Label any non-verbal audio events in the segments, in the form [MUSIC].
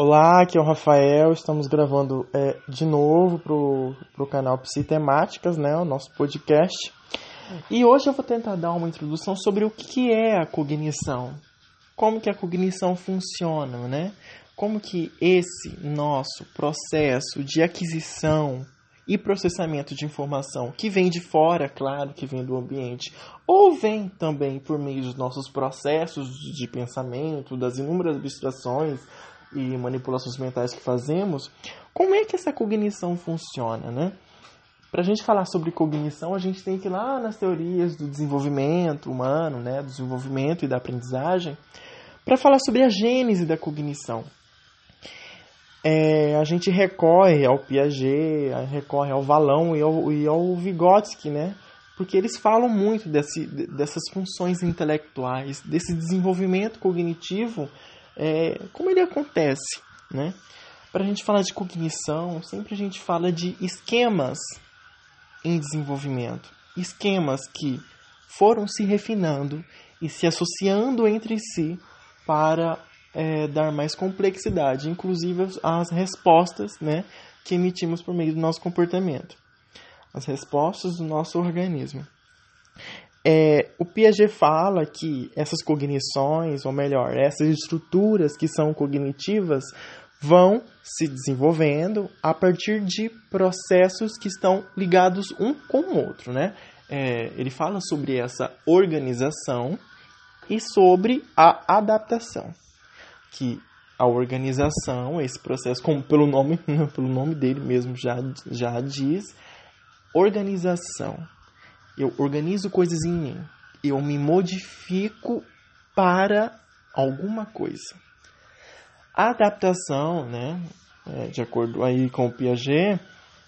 Olá, aqui é o Rafael. Estamos gravando é, de novo pro, pro canal Psitemáticas, né? O nosso podcast. E hoje eu vou tentar dar uma introdução sobre o que é a cognição. Como que a cognição funciona, né? Como que esse nosso processo de aquisição e processamento de informação que vem de fora, claro, que vem do ambiente, ou vem também por meio dos nossos processos de pensamento, das inúmeras abstrações e manipulações mentais que fazemos, como é que essa cognição funciona, né? Para a gente falar sobre cognição, a gente tem que ir lá nas teorias do desenvolvimento humano, né, do desenvolvimento e da aprendizagem, para falar sobre a gênese da cognição é, a gente recorre ao Piaget, recorre ao Valão e ao, e ao Vygotsky, né? Porque eles falam muito desse, dessas funções intelectuais, desse desenvolvimento cognitivo, é, como ele acontece, né? Para a gente falar de cognição, sempre a gente fala de esquemas em desenvolvimento, esquemas que foram se refinando e se associando entre si para é, dar mais complexidade, inclusive às respostas né, que emitimos por meio do nosso comportamento, as respostas do nosso organismo. É, o Piaget fala que essas cognições, ou melhor, essas estruturas que são cognitivas, vão se desenvolvendo a partir de processos que estão ligados um com o outro, né? É, ele fala sobre essa organização e sobre a adaptação que a organização, esse processo, como pelo nome, [LAUGHS] pelo nome dele mesmo já, já diz, organização. Eu organizo coisas em mim. Eu me modifico para alguma coisa. A adaptação, né, é, de acordo aí com o Piaget,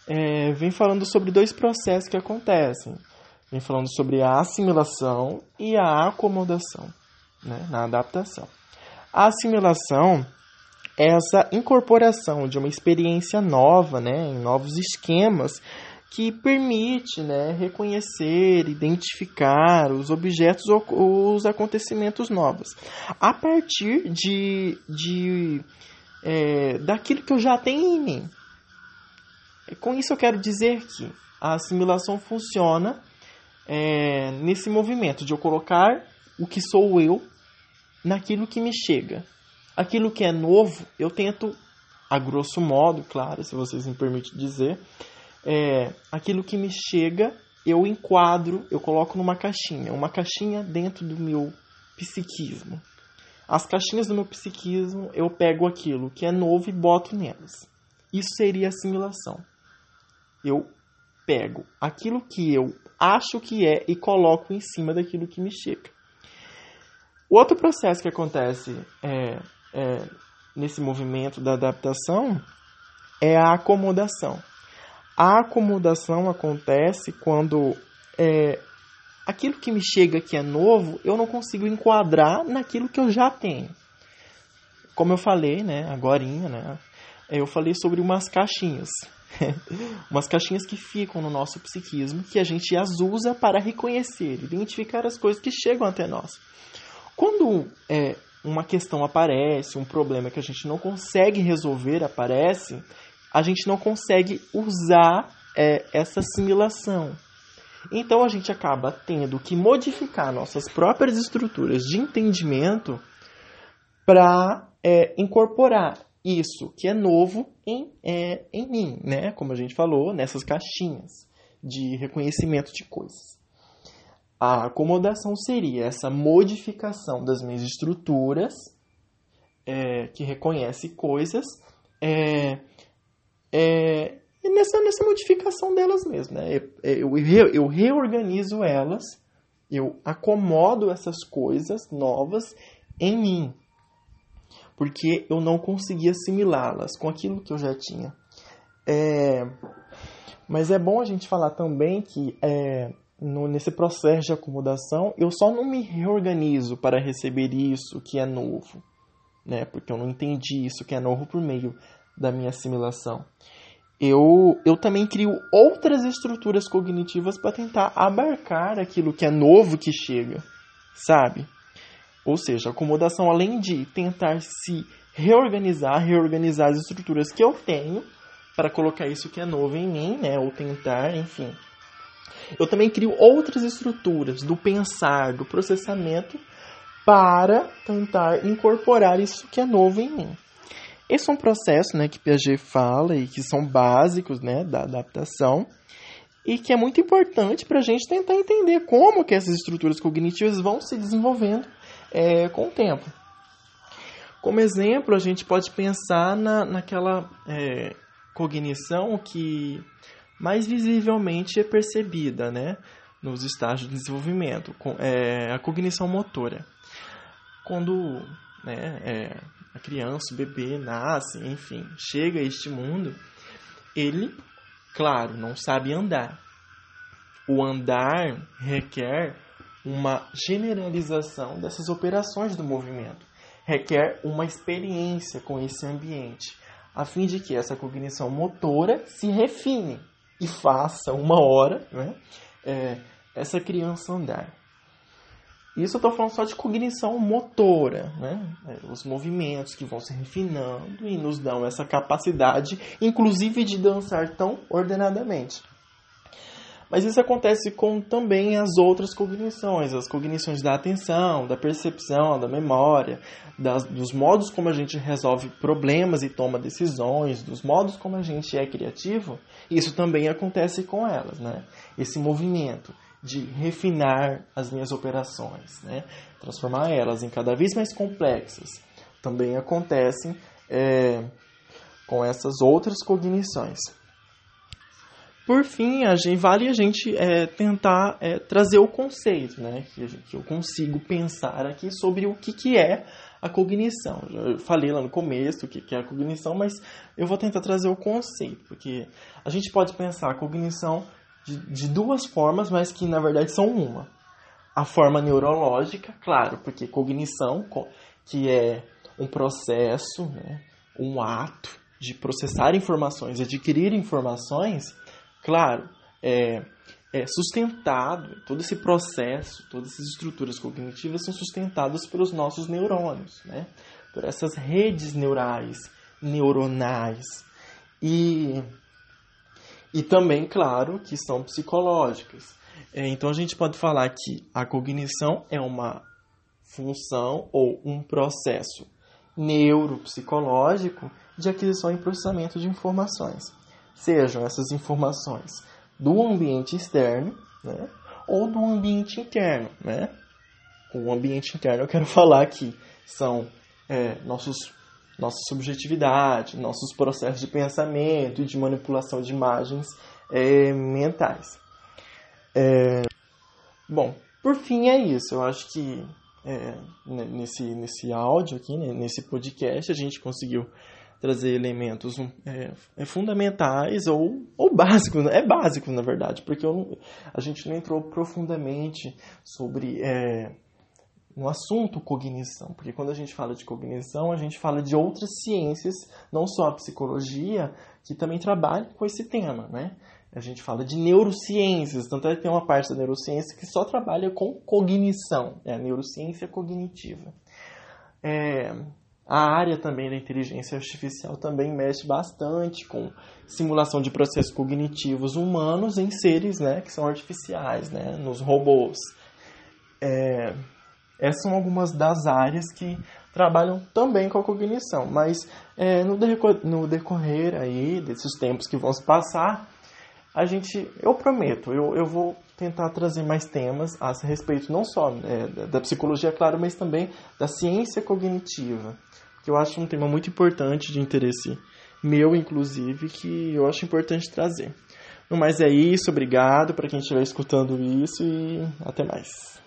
é, vem falando sobre dois processos que acontecem. Vem falando sobre a assimilação e a acomodação né, na adaptação. A assimilação é essa incorporação de uma experiência nova, né, em novos esquemas, que permite né, reconhecer, identificar os objetos ou os acontecimentos novos. A partir de, de é, daquilo que eu já tenho em mim. Com isso eu quero dizer que a assimilação funciona é, nesse movimento de eu colocar o que sou eu naquilo que me chega. Aquilo que é novo, eu tento, a grosso modo, claro, se vocês me permitem dizer, é, aquilo que me chega, eu enquadro, eu coloco numa caixinha, uma caixinha dentro do meu psiquismo. As caixinhas do meu psiquismo, eu pego aquilo que é novo e boto nelas. Isso seria assimilação. Eu pego aquilo que eu acho que é e coloco em cima daquilo que me chega. O outro processo que acontece é, é, nesse movimento da adaptação é a acomodação. A acomodação acontece quando é, aquilo que me chega que é novo, eu não consigo enquadrar naquilo que eu já tenho. Como eu falei, né, agora, né, eu falei sobre umas caixinhas. [LAUGHS] umas caixinhas que ficam no nosso psiquismo, que a gente as usa para reconhecer, identificar as coisas que chegam até nós. Quando é, uma questão aparece, um problema que a gente não consegue resolver aparece, a gente não consegue usar é, essa assimilação. Então a gente acaba tendo que modificar nossas próprias estruturas de entendimento para é, incorporar isso que é novo em, é, em mim, né? Como a gente falou, nessas caixinhas de reconhecimento de coisas. A acomodação seria essa modificação das minhas estruturas, é, que reconhece coisas, é, é, nessa, nessa modificação delas mesmo. Né? Eu, eu, eu reorganizo elas, eu acomodo essas coisas novas em mim, porque eu não consegui assimilá-las com aquilo que eu já tinha. É, mas é bom a gente falar também que é, no, nesse processo de acomodação, eu só não me reorganizo para receber isso que é novo, né? Porque eu não entendi isso que é novo por meio da minha assimilação. Eu, eu também crio outras estruturas cognitivas para tentar abarcar aquilo que é novo que chega, sabe? Ou seja, acomodação, além de tentar se reorganizar, reorganizar as estruturas que eu tenho para colocar isso que é novo em mim, né? Ou tentar, enfim. Eu também crio outras estruturas do pensar, do processamento, para tentar incorporar isso que é novo em mim. Esse é um processo né, que Piaget fala e que são básicos né, da adaptação e que é muito importante para a gente tentar entender como que essas estruturas cognitivas vão se desenvolvendo é, com o tempo. Como exemplo, a gente pode pensar na, naquela é, cognição que mais visivelmente é percebida né, nos estágios de desenvolvimento, é, a cognição motora. Quando né, é, a criança, o bebê nasce, enfim, chega a este mundo, ele, claro, não sabe andar. O andar requer uma generalização dessas operações do movimento, requer uma experiência com esse ambiente, a fim de que essa cognição motora se refine e faça uma hora né, é, essa criança andar. Isso eu estou falando só de cognição motora, né? É, os movimentos que vão se refinando e nos dão essa capacidade, inclusive de dançar tão ordenadamente. Mas isso acontece com também as outras cognições, as cognições da atenção, da percepção, da memória, das, dos modos como a gente resolve problemas e toma decisões, dos modos como a gente é criativo. Isso também acontece com elas, né? Esse movimento de refinar as minhas operações, né? transformar elas em cada vez mais complexas, também acontecem é, com essas outras cognições. Por fim, a gente, vale a gente é, tentar é, trazer o conceito, né? que, que eu consigo pensar aqui sobre o que, que é a cognição. Eu falei lá no começo o que, que é a cognição, mas eu vou tentar trazer o conceito, porque a gente pode pensar a cognição de, de duas formas, mas que na verdade são uma. A forma neurológica, claro, porque cognição, que é um processo, né, um ato de processar informações, adquirir informações, claro, é, é sustentado, todo esse processo, todas essas estruturas cognitivas são sustentadas pelos nossos neurônios, né? por essas redes neurais, neuronais. E e também, claro, que são psicológicas. É, então a gente pode falar que a cognição é uma função ou um processo neuropsicológico de aquisição e processamento de informações. Sejam essas informações do ambiente externo né, ou do ambiente interno. Né? O ambiente interno eu quero [LAUGHS] falar que são é, nossos nossa subjetividade, nossos processos de pensamento e de manipulação de imagens é, mentais. É, bom, por fim é isso. Eu acho que é, nesse, nesse áudio aqui, né, nesse podcast, a gente conseguiu trazer elementos é, é, fundamentais ou, ou básicos. Né? É básico, na verdade, porque eu, a gente não entrou profundamente sobre no assunto cognição, porque quando a gente fala de cognição, a gente fala de outras ciências, não só a psicologia, que também trabalha com esse tema, né? A gente fala de neurociências, tanto é que tem uma parte da neurociência que só trabalha com cognição, é a neurociência cognitiva. É, a área também da inteligência artificial também mexe bastante com simulação de processos cognitivos humanos em seres né, que são artificiais, né, nos robôs. É, essas são algumas das áreas que trabalham também com a cognição, mas é, no, decorrer, no decorrer aí desses tempos que vão se passar, a gente, eu prometo, eu, eu vou tentar trazer mais temas a respeito não só é, da, psicologia, claro, mas também da ciência cognitiva, que eu acho um tema muito importante de interesse meu, inclusive, que eu acho importante trazer. No mais é isso, obrigado para quem estiver escutando isso e até mais.